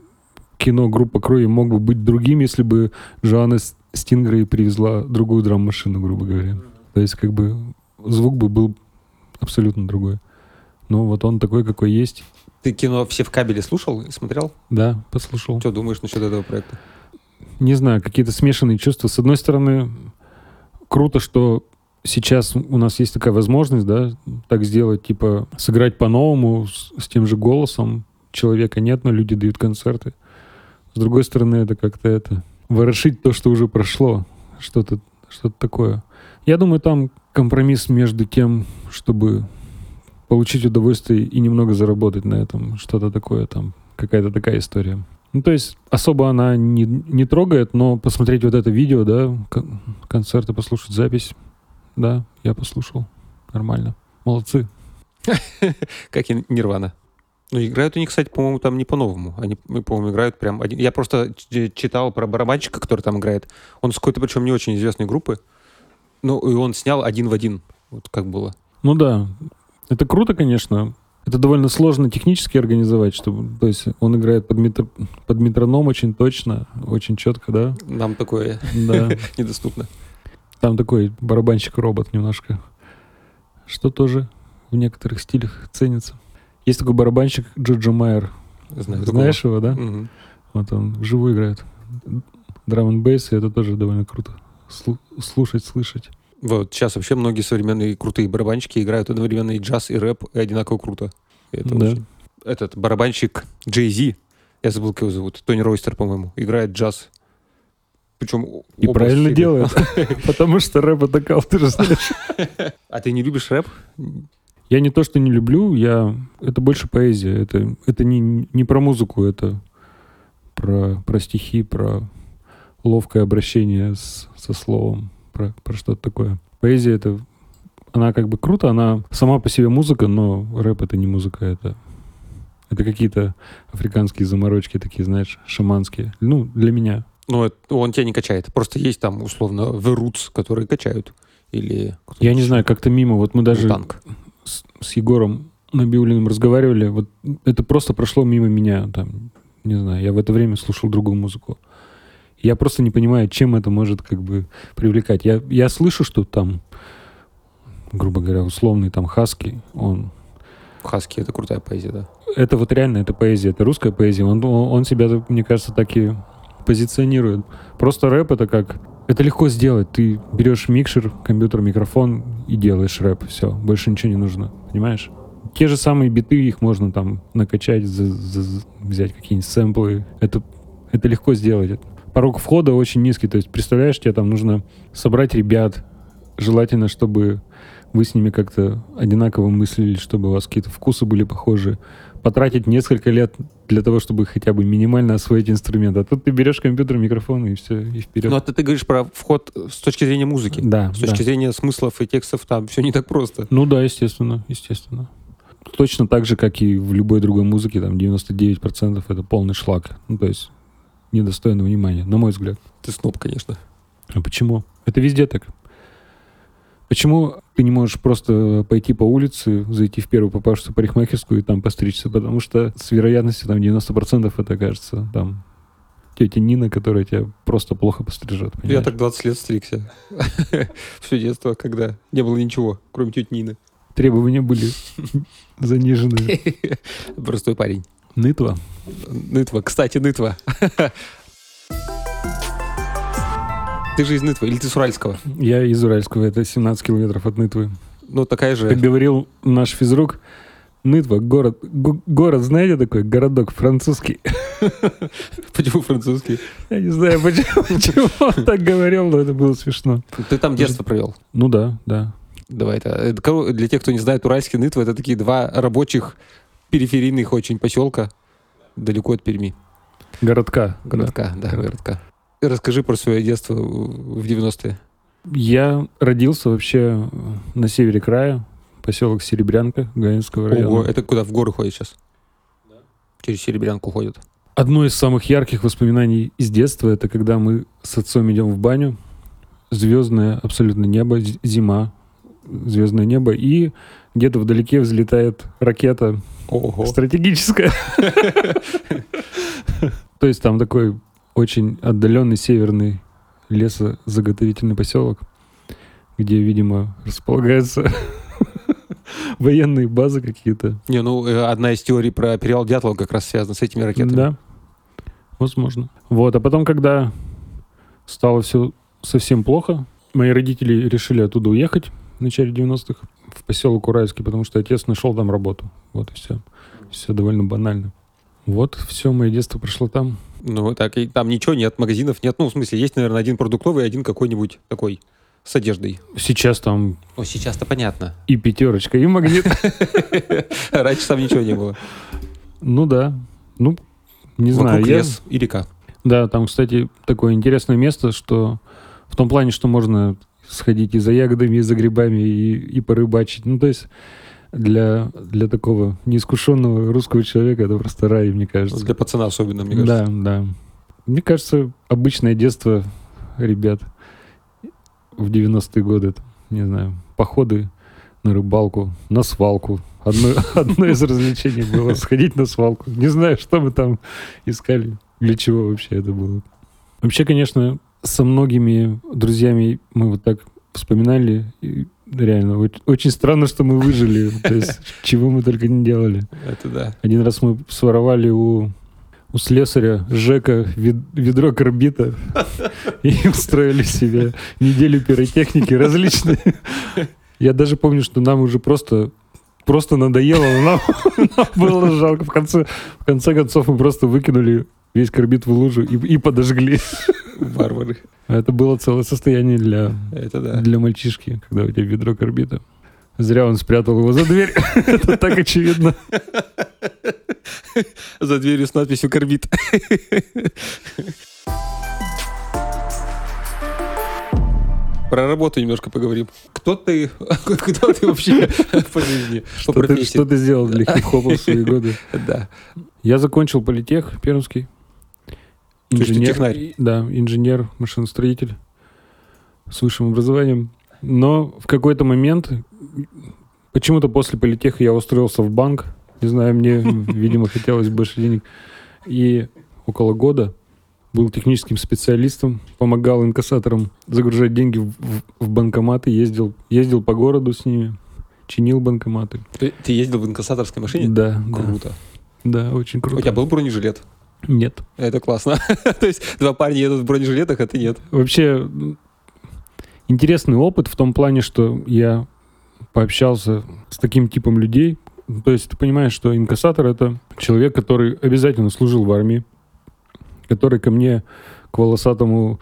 кино группа Крови мог бы быть другим, если бы Жоанна С- Стингрей привезла другую драм-машину, грубо говоря. То есть как бы звук бы был абсолютно другой. Но вот он такой, какой есть. Ты кино «Все в кабеле» слушал и смотрел? Да, послушал. Что думаешь насчет этого проекта? не знаю, какие-то смешанные чувства. С одной стороны, круто, что сейчас у нас есть такая возможность, да, так сделать, типа, сыграть по-новому с, с тем же голосом. Человека нет, но люди дают концерты. С другой стороны, это как-то это ворошить то, что уже прошло, что-то что такое. Я думаю, там компромисс между тем, чтобы получить удовольствие и немного заработать на этом, что-то такое там, какая-то такая история. Ну, то есть особо она не, не трогает, но посмотреть вот это видео, да, кон- концерты, послушать запись, да, я послушал. Нормально. Молодцы. Как и Нирвана. Ну, играют они, кстати, по-моему, там не по-новому. Они, ну, по-моему, играют прям один. Я просто читал про барабанщика, который там играет. Он с какой-то, причем, не очень известной группы. Ну, и он снял один в один. Вот как было. Ну да, это круто, конечно. Это довольно сложно технически организовать, чтобы, то есть он играет под, метр- под метроном очень точно, очень четко, да? Нам такое Да. недоступно. Там такой барабанщик-робот немножко, что тоже в некоторых стилях ценится. Есть такой барабанщик Джорджо Майер. Знаю такого. Знаешь его, да? Мгм. Вот он вживую играет. Драм н бейс, и это тоже довольно круто. Слу- слушать, слышать. Вот сейчас вообще многие современные крутые барабанщики играют одновременно и джаз, и рэп, и одинаково круто. И Это Да. очень- Этот барабанщик Джей Зи, я забыл, как его зовут, Тони Ройстер, по-моему, играет джаз. Причем И правильно стиля. делает, потому что рэп атакал, ты же знаешь. А ты не любишь рэп? Я не то, что не люблю, я... Это больше поэзия. Это, это не, не про музыку, это про, про стихи, про ловкое обращение с- со словом, про, про что-то такое. Поэзия — это... Она как бы круто, она сама по себе музыка, но рэп — это не музыка, это... Это какие-то африканские заморочки такие, знаешь, шаманские. Ну, для меня. Ну, он тебя не качает. Просто есть там, условно, Roots, которые качают. Или... Я не знаю, как-то мимо. Вот мы даже Танк. С, Егором Набиулиным разговаривали, вот это просто прошло мимо меня, там, не знаю, я в это время слушал другую музыку. Я просто не понимаю, чем это может как бы привлекать. Я, я слышу, что там, грубо говоря, условный там Хаски, он Хаски — это крутая поэзия, да. это вот реально, это поэзия, это русская поэзия. Он, он себя, мне кажется, так и позиционирует. Просто рэп это как... Это легко сделать. Ты берешь микшер, компьютер, микрофон и делаешь рэп. Все, больше ничего не нужно. Понимаешь? Те же самые биты, их можно там накачать, за- за- взять какие-нибудь сэмплы. Это, это легко сделать. Порог входа очень низкий. То есть, представляешь, тебе там нужно собрать ребят. Желательно, чтобы вы с ними как-то одинаково мыслили, чтобы у вас какие-то вкусы были похожи. Потратить несколько лет для того, чтобы хотя бы минимально освоить инструмент. А тут ты берешь компьютер, микрофон и все, и вперед. Ну, это ты говоришь про вход с точки зрения музыки. да, С точки да. зрения смыслов и текстов там все не так просто. Ну да, естественно, естественно. Точно так же, как и в любой другой музыке, там 99% это полный шлак. Ну, то есть недостойно внимания, на мой взгляд. Ты сноб, конечно. А почему? Это везде так. Почему ты не можешь просто пойти по улице, зайти в первую попавшуюся парикмахерскую и там постричься? Потому что с вероятностью там 90% это кажется там тетя Нина, которая тебя просто плохо пострижет. Я понимаешь? так 20 лет стригся. Все детство, когда не было ничего, кроме тети Нины. Требования были занижены. Простой парень. Нытва. Нытва. Кстати, Нытва. Ты же из Нытвы, или ты с Уральского? Я из Уральского, это 17 километров от Нытвы. Ну, такая Как же. говорил наш физрук, Нытва, город, го- город, знаете такой, городок французский. Почему французский? Я не знаю, почему, так говорил, но это было смешно. Ты там детство провел. Ну да, да. Давай это. Для тех, кто не знает, Уральский Нытва это такие два рабочих периферийных очень поселка далеко от Перми. Городка. Городка, да, Город. городка. Расскажи про свое детство в в 90-е. Я родился вообще на севере края, поселок Серебрянка Гаинского района. Ого, это куда, в горы ходят сейчас? Через Серебрянку ходят. Одно из самых ярких воспоминаний из детства это когда мы с отцом идем в баню, звездное абсолютно небо, зима, звездное небо, и где-то вдалеке взлетает ракета Ого. стратегическая. То есть там такой очень отдаленный северный лесозаготовительный поселок, где, видимо, располагаются военные базы какие-то. Не, ну, э, одна из теорий про перевал Дятлова как раз связана с этими ракетами. Да, возможно. Вот, а потом, когда стало все совсем плохо, мои родители решили оттуда уехать в начале 90-х в поселок Уральский, потому что отец нашел там работу. Вот и все. Все довольно банально. Вот, все мое детство прошло там. Ну, так, и там ничего нет, магазинов нет. Ну, в смысле, есть, наверное, один продуктовый, один какой-нибудь такой с одеждой. Сейчас там О, сейчас-то понятно. и пятерочка, и магнит. Раньше там ничего не было. Ну да. Ну, не знаю. Лес и река. Да, там, кстати, такое интересное место, что в том плане, что можно сходить и за ягодами, и за грибами, и, и порыбачить. Ну, то есть для, для такого неискушенного русского человека это просто рай, мне кажется. Для пацана особенно, мне кажется. Да, да. Мне кажется, обычное детство ребят в 90-е годы, это, не знаю, походы на рыбалку, на свалку. Одно, одно из развлечений было сходить на свалку. Не знаю, что мы там искали, для чего вообще это было. Вообще, конечно, со многими друзьями мы вот так вспоминали, и реально, оч- очень странно, что мы выжили. То есть, чего мы только не делали. Это да. Один раз мы своровали у, у слесаря Жека вед- ведро карбита и устроили себе неделю пиротехники различные. Я даже помню, что нам уже просто просто надоело, но нам, нам было жалко. В конце, в конце концов мы просто выкинули весь карбид в лужу и, и подожгли. Варвары. Это было целое состояние для, Это да. для мальчишки, когда у тебя ведро карбита. Зря он спрятал его за дверь. Это так очевидно. За дверью с надписью «Корбит». Про работу немножко поговорим. Кто ты? Кто ты вообще по жизни? По профессии? что ты сделал для хип-хопа в свои годы? Да. Я закончил политех пермский. Ты технарь? Да, инженер, машиностроитель с высшим образованием. Но в какой-то момент, почему-то после политеха я устроился в банк. Не знаю, мне, видимо, хотелось больше денег. И около года был техническим специалистом, помогал инкассаторам загружать деньги в, в- в банкоматы, ездил, ездил по городу с ними, чинил банкоматы. Ты, ты ездил в инкассаторской машине? Да, да, Круто. да, очень У круто. тебя был бронежилет? Нет. Это классно. То есть два парня едут в бронежилетах, а ты нет. Вообще интересный опыт в том плане, что я пообщался с таким типом людей. То есть ты понимаешь, что инкассатор это человек, который обязательно служил в армии, который ко мне, к волосатому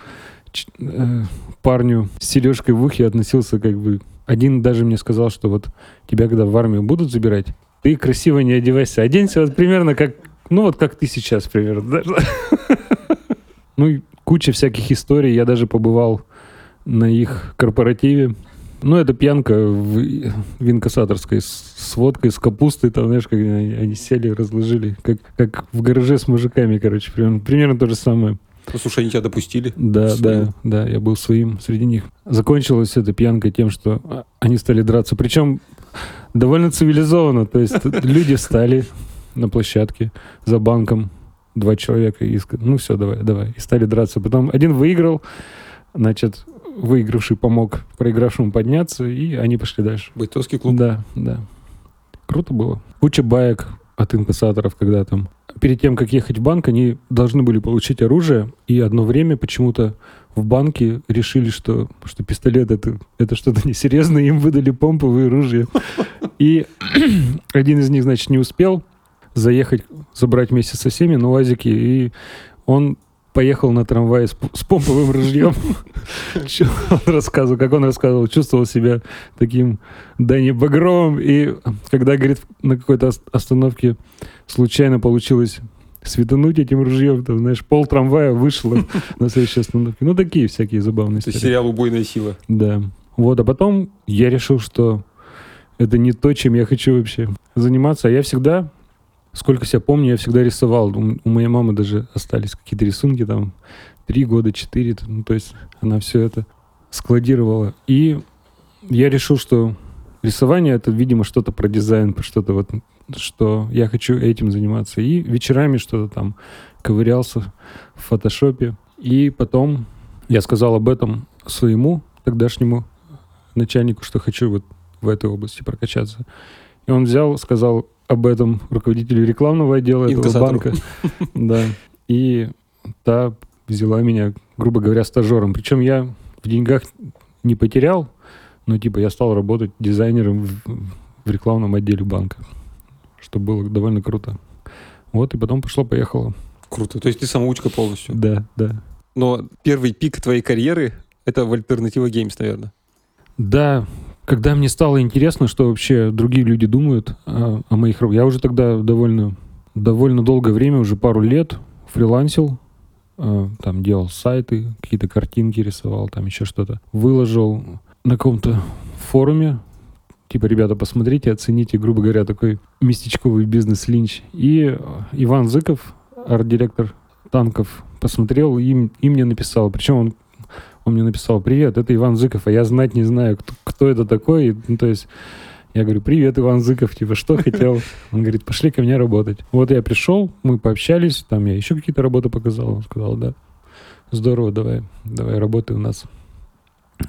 э, парню с сережкой в ухе относился как бы... Один даже мне сказал, что вот тебя когда в армию будут забирать, ты красиво не одевайся, оденься вот примерно как, ну вот как ты сейчас примерно. Ну и куча всяких историй. Я даже побывал на их корпоративе. Ну, это пьянка в, в инкассаторской с, с водкой, с капустой, там, знаешь, как они, они сели, разложили, как, как в гараже с мужиками, короче, примерно, примерно то же самое. Ну, слушай, они тебя допустили. Да, Своим. да, да, я был своим среди них. Закончилась эта пьянка тем, что а, они стали драться. Причем довольно цивилизованно. То есть люди встали на площадке за банком, два человека, и сказали, ну все, давай, давай. И стали драться. Потом один выиграл, значит, выигравший помог проигравшему подняться, и они пошли дальше. Бойцовский клуб. Да, да. Круто было. Куча баек от инкассаторов, когда там перед тем, как ехать в банк, они должны были получить оружие, и одно время почему-то в банке решили, что, что пистолет это, это что-то несерьезное, им выдали помповые ружья. И один из них, значит, не успел заехать, забрать вместе со всеми на УАЗике, и он поехал на трамвае с, с помповым ружьем. Он рассказывал, как он рассказывал, чувствовал себя таким Дани Багровым. И когда, говорит, на какой-то остановке случайно получилось светануть этим ружьем, там, знаешь, пол трамвая вышло на следующей остановке. Ну, такие всякие забавные Это сериал «Убойная сила». Да. Вот, а потом я решил, что это не то, чем я хочу вообще заниматься. А я всегда сколько себя помню, я всегда рисовал. У, у моей мамы даже остались какие-то рисунки там три года, четыре. Ну, то есть она все это складировала. И я решил, что рисование это, видимо, что-то про дизайн, про что-то вот, что я хочу этим заниматься. И вечерами что-то там ковырялся в фотошопе. И потом я сказал об этом своему тогдашнему начальнику, что хочу вот в этой области прокачаться. И он взял, сказал, об этом руководителю рекламного отдела этого банка. Да. И та взяла меня, грубо говоря, стажером. Причем я в деньгах не потерял, но типа я стал работать дизайнером в, в рекламном отделе банка, что было довольно круто. Вот, и потом пошло-поехало. Круто. То есть ты самоучка полностью? Да, да. Но первый пик твоей карьеры — это в Альтернатива Геймс, наверное. Да, когда мне стало интересно, что вообще другие люди думают о, о моих работах, я уже тогда довольно, довольно долгое время, уже пару лет фрилансил, э, там делал сайты, какие-то картинки рисовал, там еще что-то. Выложил на каком-то форуме, типа, ребята, посмотрите, оцените, грубо говоря, такой местечковый бизнес-линч. И Иван Зыков, арт-директор танков, посмотрел и, и мне написал. Причем он он мне написал, привет, это Иван Зыков, а я знать не знаю, кто, кто это такой. Ну, то есть я говорю, привет, Иван Зыков, типа, что хотел? Он говорит, пошли ко мне работать. Вот я пришел, мы пообщались, там я еще какие-то работы показал. Он сказал, да, здорово, давай, давай, работай у нас.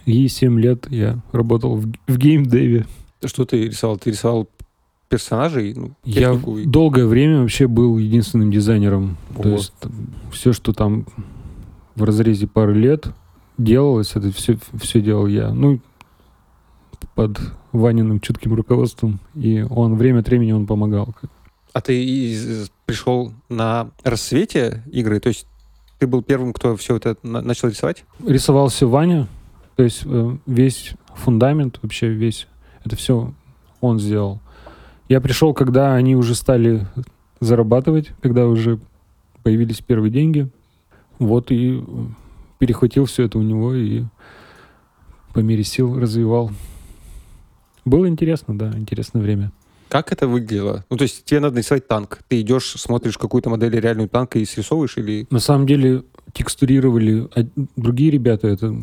И 7 лет я работал в, в геймдеве. Что ты рисовал? Ты рисовал персонажей? Ну, я долгое время вообще был единственным дизайнером. Вот. То есть все, что там в разрезе пары лет, делалось, это все, все делал я. Ну, под Ваниным чутким руководством, и он время от времени он помогал. А ты пришел на рассвете игры, то есть ты был первым, кто все это начал рисовать? Рисовал все Ваня, то есть э, весь фундамент, вообще весь, это все он сделал. Я пришел, когда они уже стали зарабатывать, когда уже появились первые деньги. Вот и перехватил все это у него и по мере сил развивал. Было интересно, да, интересное время. Как это выглядело? Ну, то есть тебе надо нарисовать танк. Ты идешь, смотришь какую-то модель реальную танка и срисовываешь или... На самом деле текстурировали другие ребята. Это,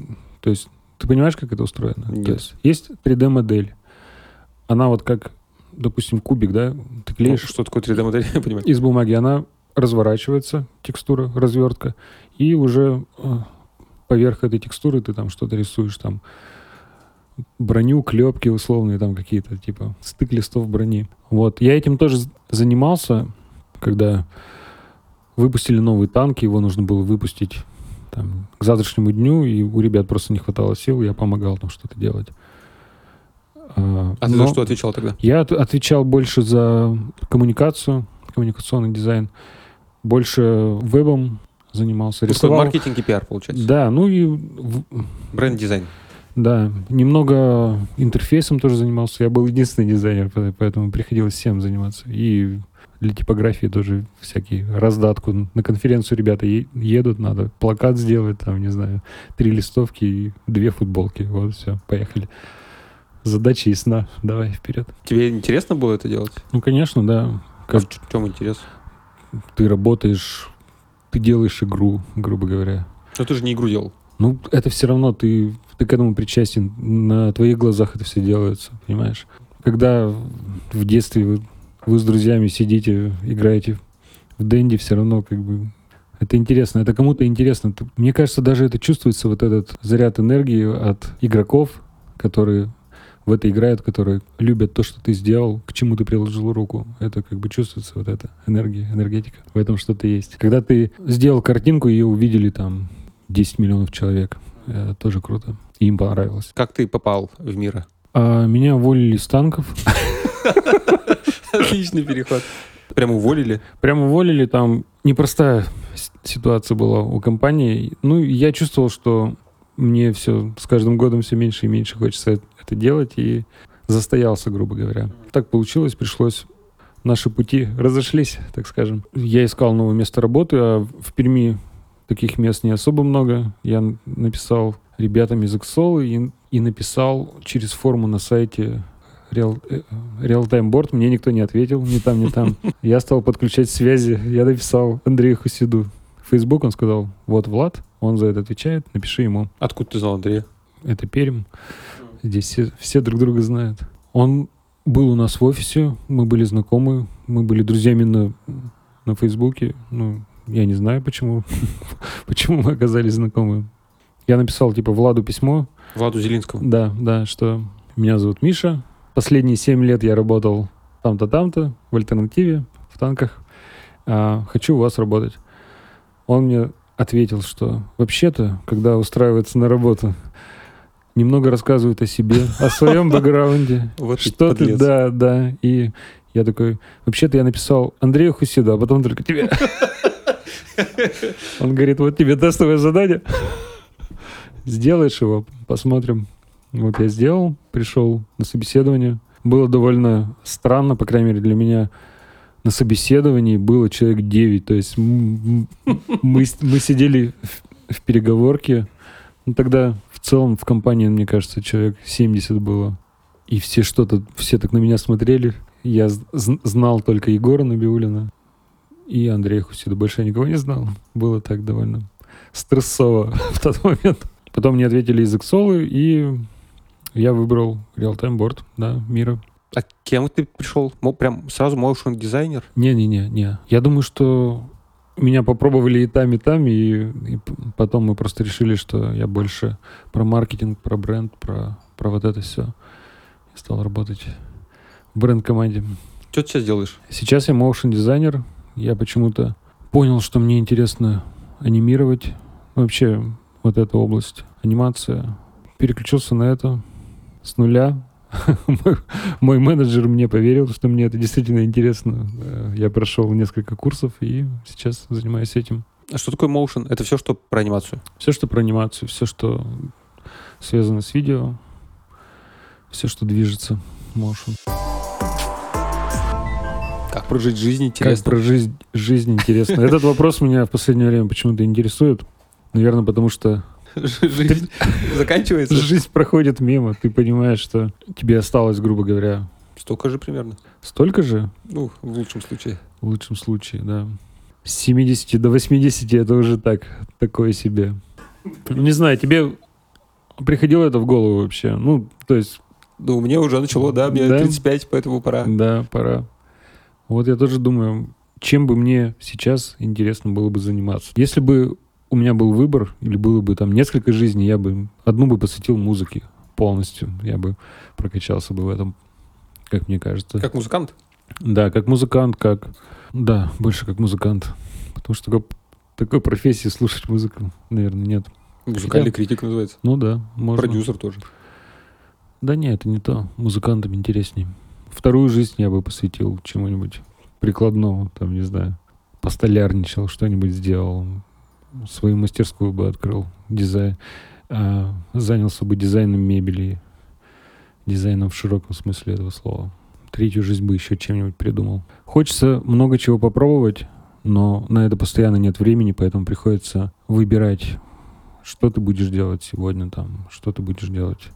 то есть ты понимаешь, как это устроено? Нет. То есть есть 3D-модель. Она вот как, допустим, кубик, да? Ты клеишь... Ну, что такое 3D-модель, я понимаю. Из бумаги. Она разворачивается, текстура, развертка, и уже э, поверх этой текстуры ты там что-то рисуешь, там броню, клепки условные, там какие-то, типа стык листов брони. Вот. Я этим тоже занимался, когда выпустили новые танки, его нужно было выпустить там, к завтрашнему дню, и у ребят просто не хватало сил, я помогал там что-то делать. А, а ты за что отвечал тогда? Я отвечал больше за коммуникацию, коммуникационный дизайн, больше вебом занимался. Ну, рисовал. маркетинг и пиар, получается. Да, ну и... Бренд-дизайн. Да, немного интерфейсом тоже занимался. Я был единственный дизайнер, поэтому приходилось всем заниматься. И для типографии тоже всякие раздатку. На конференцию ребята едут, надо плакат сделать, там, не знаю, три листовки и две футболки. Вот, все, поехали. Задача ясна. Давай, вперед. Тебе интересно было это делать? Ну, конечно, да. Как... А в чем интерес? Ты работаешь ты делаешь игру, грубо говоря. Но ты же не игру делал. Ну, это все равно ты, ты к этому причастен. На твоих глазах это все делается, понимаешь? Когда в детстве вы, вы с друзьями сидите, играете в Дэнди все равно как бы это интересно, это кому-то интересно. Мне кажется, даже это чувствуется, вот этот заряд энергии от игроков, которые в это играют, которые любят то, что ты сделал, к чему ты приложил руку. Это как бы чувствуется вот эта энергия, энергетика. В этом что-то есть. Когда ты сделал картинку, ее увидели там 10 миллионов человек. Это тоже круто. И им понравилось. Как ты попал в мира? А, меня уволили с танков. Отличный переход. Прямо уволили? Прямо уволили. Там непростая ситуация была у компании. Ну, я чувствовал, что мне все с каждым годом все меньше и меньше хочется это делать, и застоялся, грубо говоря. Так получилось, пришлось наши пути разошлись, так скажем. Я искал новое место работы, а в Перми таких мест не особо много. Я написал ребятам из Excel и, и написал через форму на сайте Real, э, Real Time Board. Мне никто не ответил, ни там, ни там. Я стал подключать связи. Я написал Андрею Хусиду. В Facebook он сказал, вот Влад, он за это отвечает, напиши ему. Откуда ты знал Андрея? Это Пермь. Здесь все, все друг друга знают. Он был у нас в офисе, мы были знакомы, мы были друзьями на, на Фейсбуке. Ну, я не знаю, почему, почему мы оказались знакомы. Я написал, типа, Владу письмо. Владу Зелинскому? Да, да, что меня зовут Миша. Последние семь лет я работал там-то, там-то, в альтернативе, в танках. А, хочу у вас работать. Он мне ответил, что вообще-то, когда устраивается на работу, немного рассказывает о себе, о своем бэкграунде. Вот что ты, да, да. И я такой, вообще-то я написал Андрею Хусиду, а потом только тебе. Он говорит, вот тебе тестовое задание. Сделаешь его, посмотрим. Вот я сделал, пришел на собеседование. Было довольно странно, по крайней мере, для меня на собеседовании было человек 9. То есть мы, мы сидели в, в переговорке. Ну, тогда в целом в компании, мне кажется, человек 70 было. И все что-то, все так на меня смотрели. Я знал только Егора Набиулина и Андрея Хусида. Больше я никого не знал. Было так довольно стрессово в тот момент. Потом мне ответили из Excel, и я выбрал Real-Time Board, да, мира. А кем ты пришел? Прям сразу motion дизайнер? Не-не-не, не. Я думаю, что меня попробовали и там, и там, и, и потом мы просто решили, что я больше про маркетинг, про бренд, про, про вот это все. И стал работать в бренд-команде. Что ты сейчас делаешь? Сейчас я motion дизайнер. Я почему-то понял, что мне интересно анимировать. Вообще вот эта область, анимация. Переключился на это с нуля, мой менеджер мне поверил, что мне это действительно интересно. Э, я прошел несколько курсов и сейчас занимаюсь этим. А что такое motion? Это все, что про анимацию? Все, что про анимацию, все, что связано с видео, все, что движется motion. Как прожить жизнь интересно? Как прожить жизнь интересно? Этот вопрос меня в последнее время почему-то интересует. Наверное, потому что Жизнь заканчивается? Жизнь проходит мимо. Ты понимаешь, что тебе осталось, грубо говоря... Столько же примерно. Столько же? Ну, в лучшем случае. В лучшем случае, да. С 70 до 80 это уже так, такое себе. Не знаю, тебе приходило это в голову вообще? Ну, то есть... Ну, мне уже начало, да, мне да? 35, поэтому пора. Да, пора. Вот я тоже думаю, чем бы мне сейчас интересно было бы заниматься. Если бы у меня был выбор, или было бы там несколько жизней, я бы одну бы посвятил музыке полностью. Я бы прокачался бы в этом, как мне кажется. Как музыкант? Да, как музыкант, как... Да, больше как музыкант. Потому что такой, такой профессии слушать музыку, наверное, нет. Музыкальный Хотя... критик называется. Ну да, можно. Продюсер тоже. Да нет, это не то. Музыкантам интереснее. Вторую жизнь я бы посвятил чему-нибудь прикладному, там, не знаю, постолярничал, что-нибудь сделал, свою мастерскую бы открыл, дизайн, а, занялся бы дизайном мебели, дизайном в широком смысле этого слова. Третью жизнь бы еще чем-нибудь придумал. Хочется много чего попробовать, но на это постоянно нет времени, поэтому приходится выбирать, что ты будешь делать сегодня там, что ты будешь делать,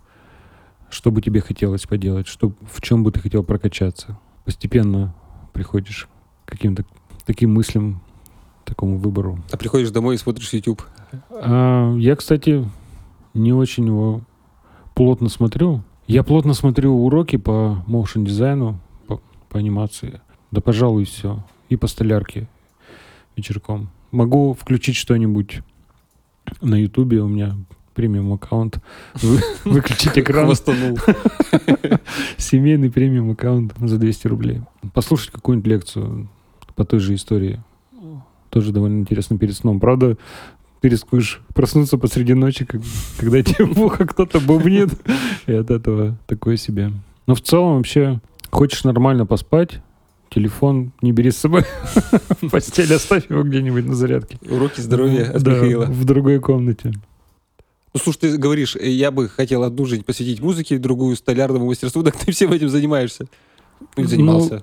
что бы тебе хотелось поделать, что, в чем бы ты хотел прокачаться. Постепенно приходишь к каким-то таким мыслям, такому выбору. А приходишь домой и смотришь YouTube? А, я, кстати, не очень его плотно смотрю. Я плотно смотрю уроки по моушен дизайну, по, по анимации. Да, пожалуй, все. И по столярке. вечерком. Могу включить что-нибудь на Ютубе, у меня премиум аккаунт. Вы- Выключить экран. Хвостанул. Семейный премиум аккаунт за 200 рублей. Послушать какую-нибудь лекцию по той же истории. Тоже довольно интересно перед сном. Правда, ты рискуешь проснуться посреди ночи, когда тебе в ухо кто-то бубнит. И от этого такое себе. Но в целом вообще, хочешь нормально поспать, телефон не бери с собой в постель, оставь его где-нибудь на зарядке. Уроки здоровья от Да, Михаила. в другой комнате. Ну, слушай, ты говоришь, э, я бы хотел одну жизнь посвятить музыке, другую столярному мастерству, так ты всем этим занимаешься. Ну, или занимался.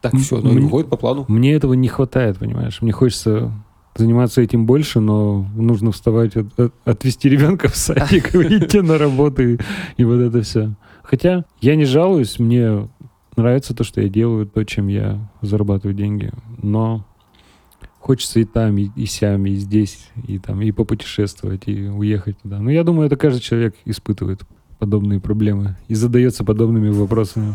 Так, все, ну, мне- выходит по плану. Мне этого не хватает, понимаешь? Мне хочется заниматься этим больше, но нужно вставать, от- от- отвезти ребенка в садик, идти на работу и, и вот это все. Хотя я не жалуюсь, мне нравится то, что я делаю, то, чем я зарабатываю деньги, но хочется и там, и, и сям, и здесь, и там, и попутешествовать, и уехать туда. Ну, я думаю, это каждый человек испытывает подобные проблемы и задается подобными вопросами.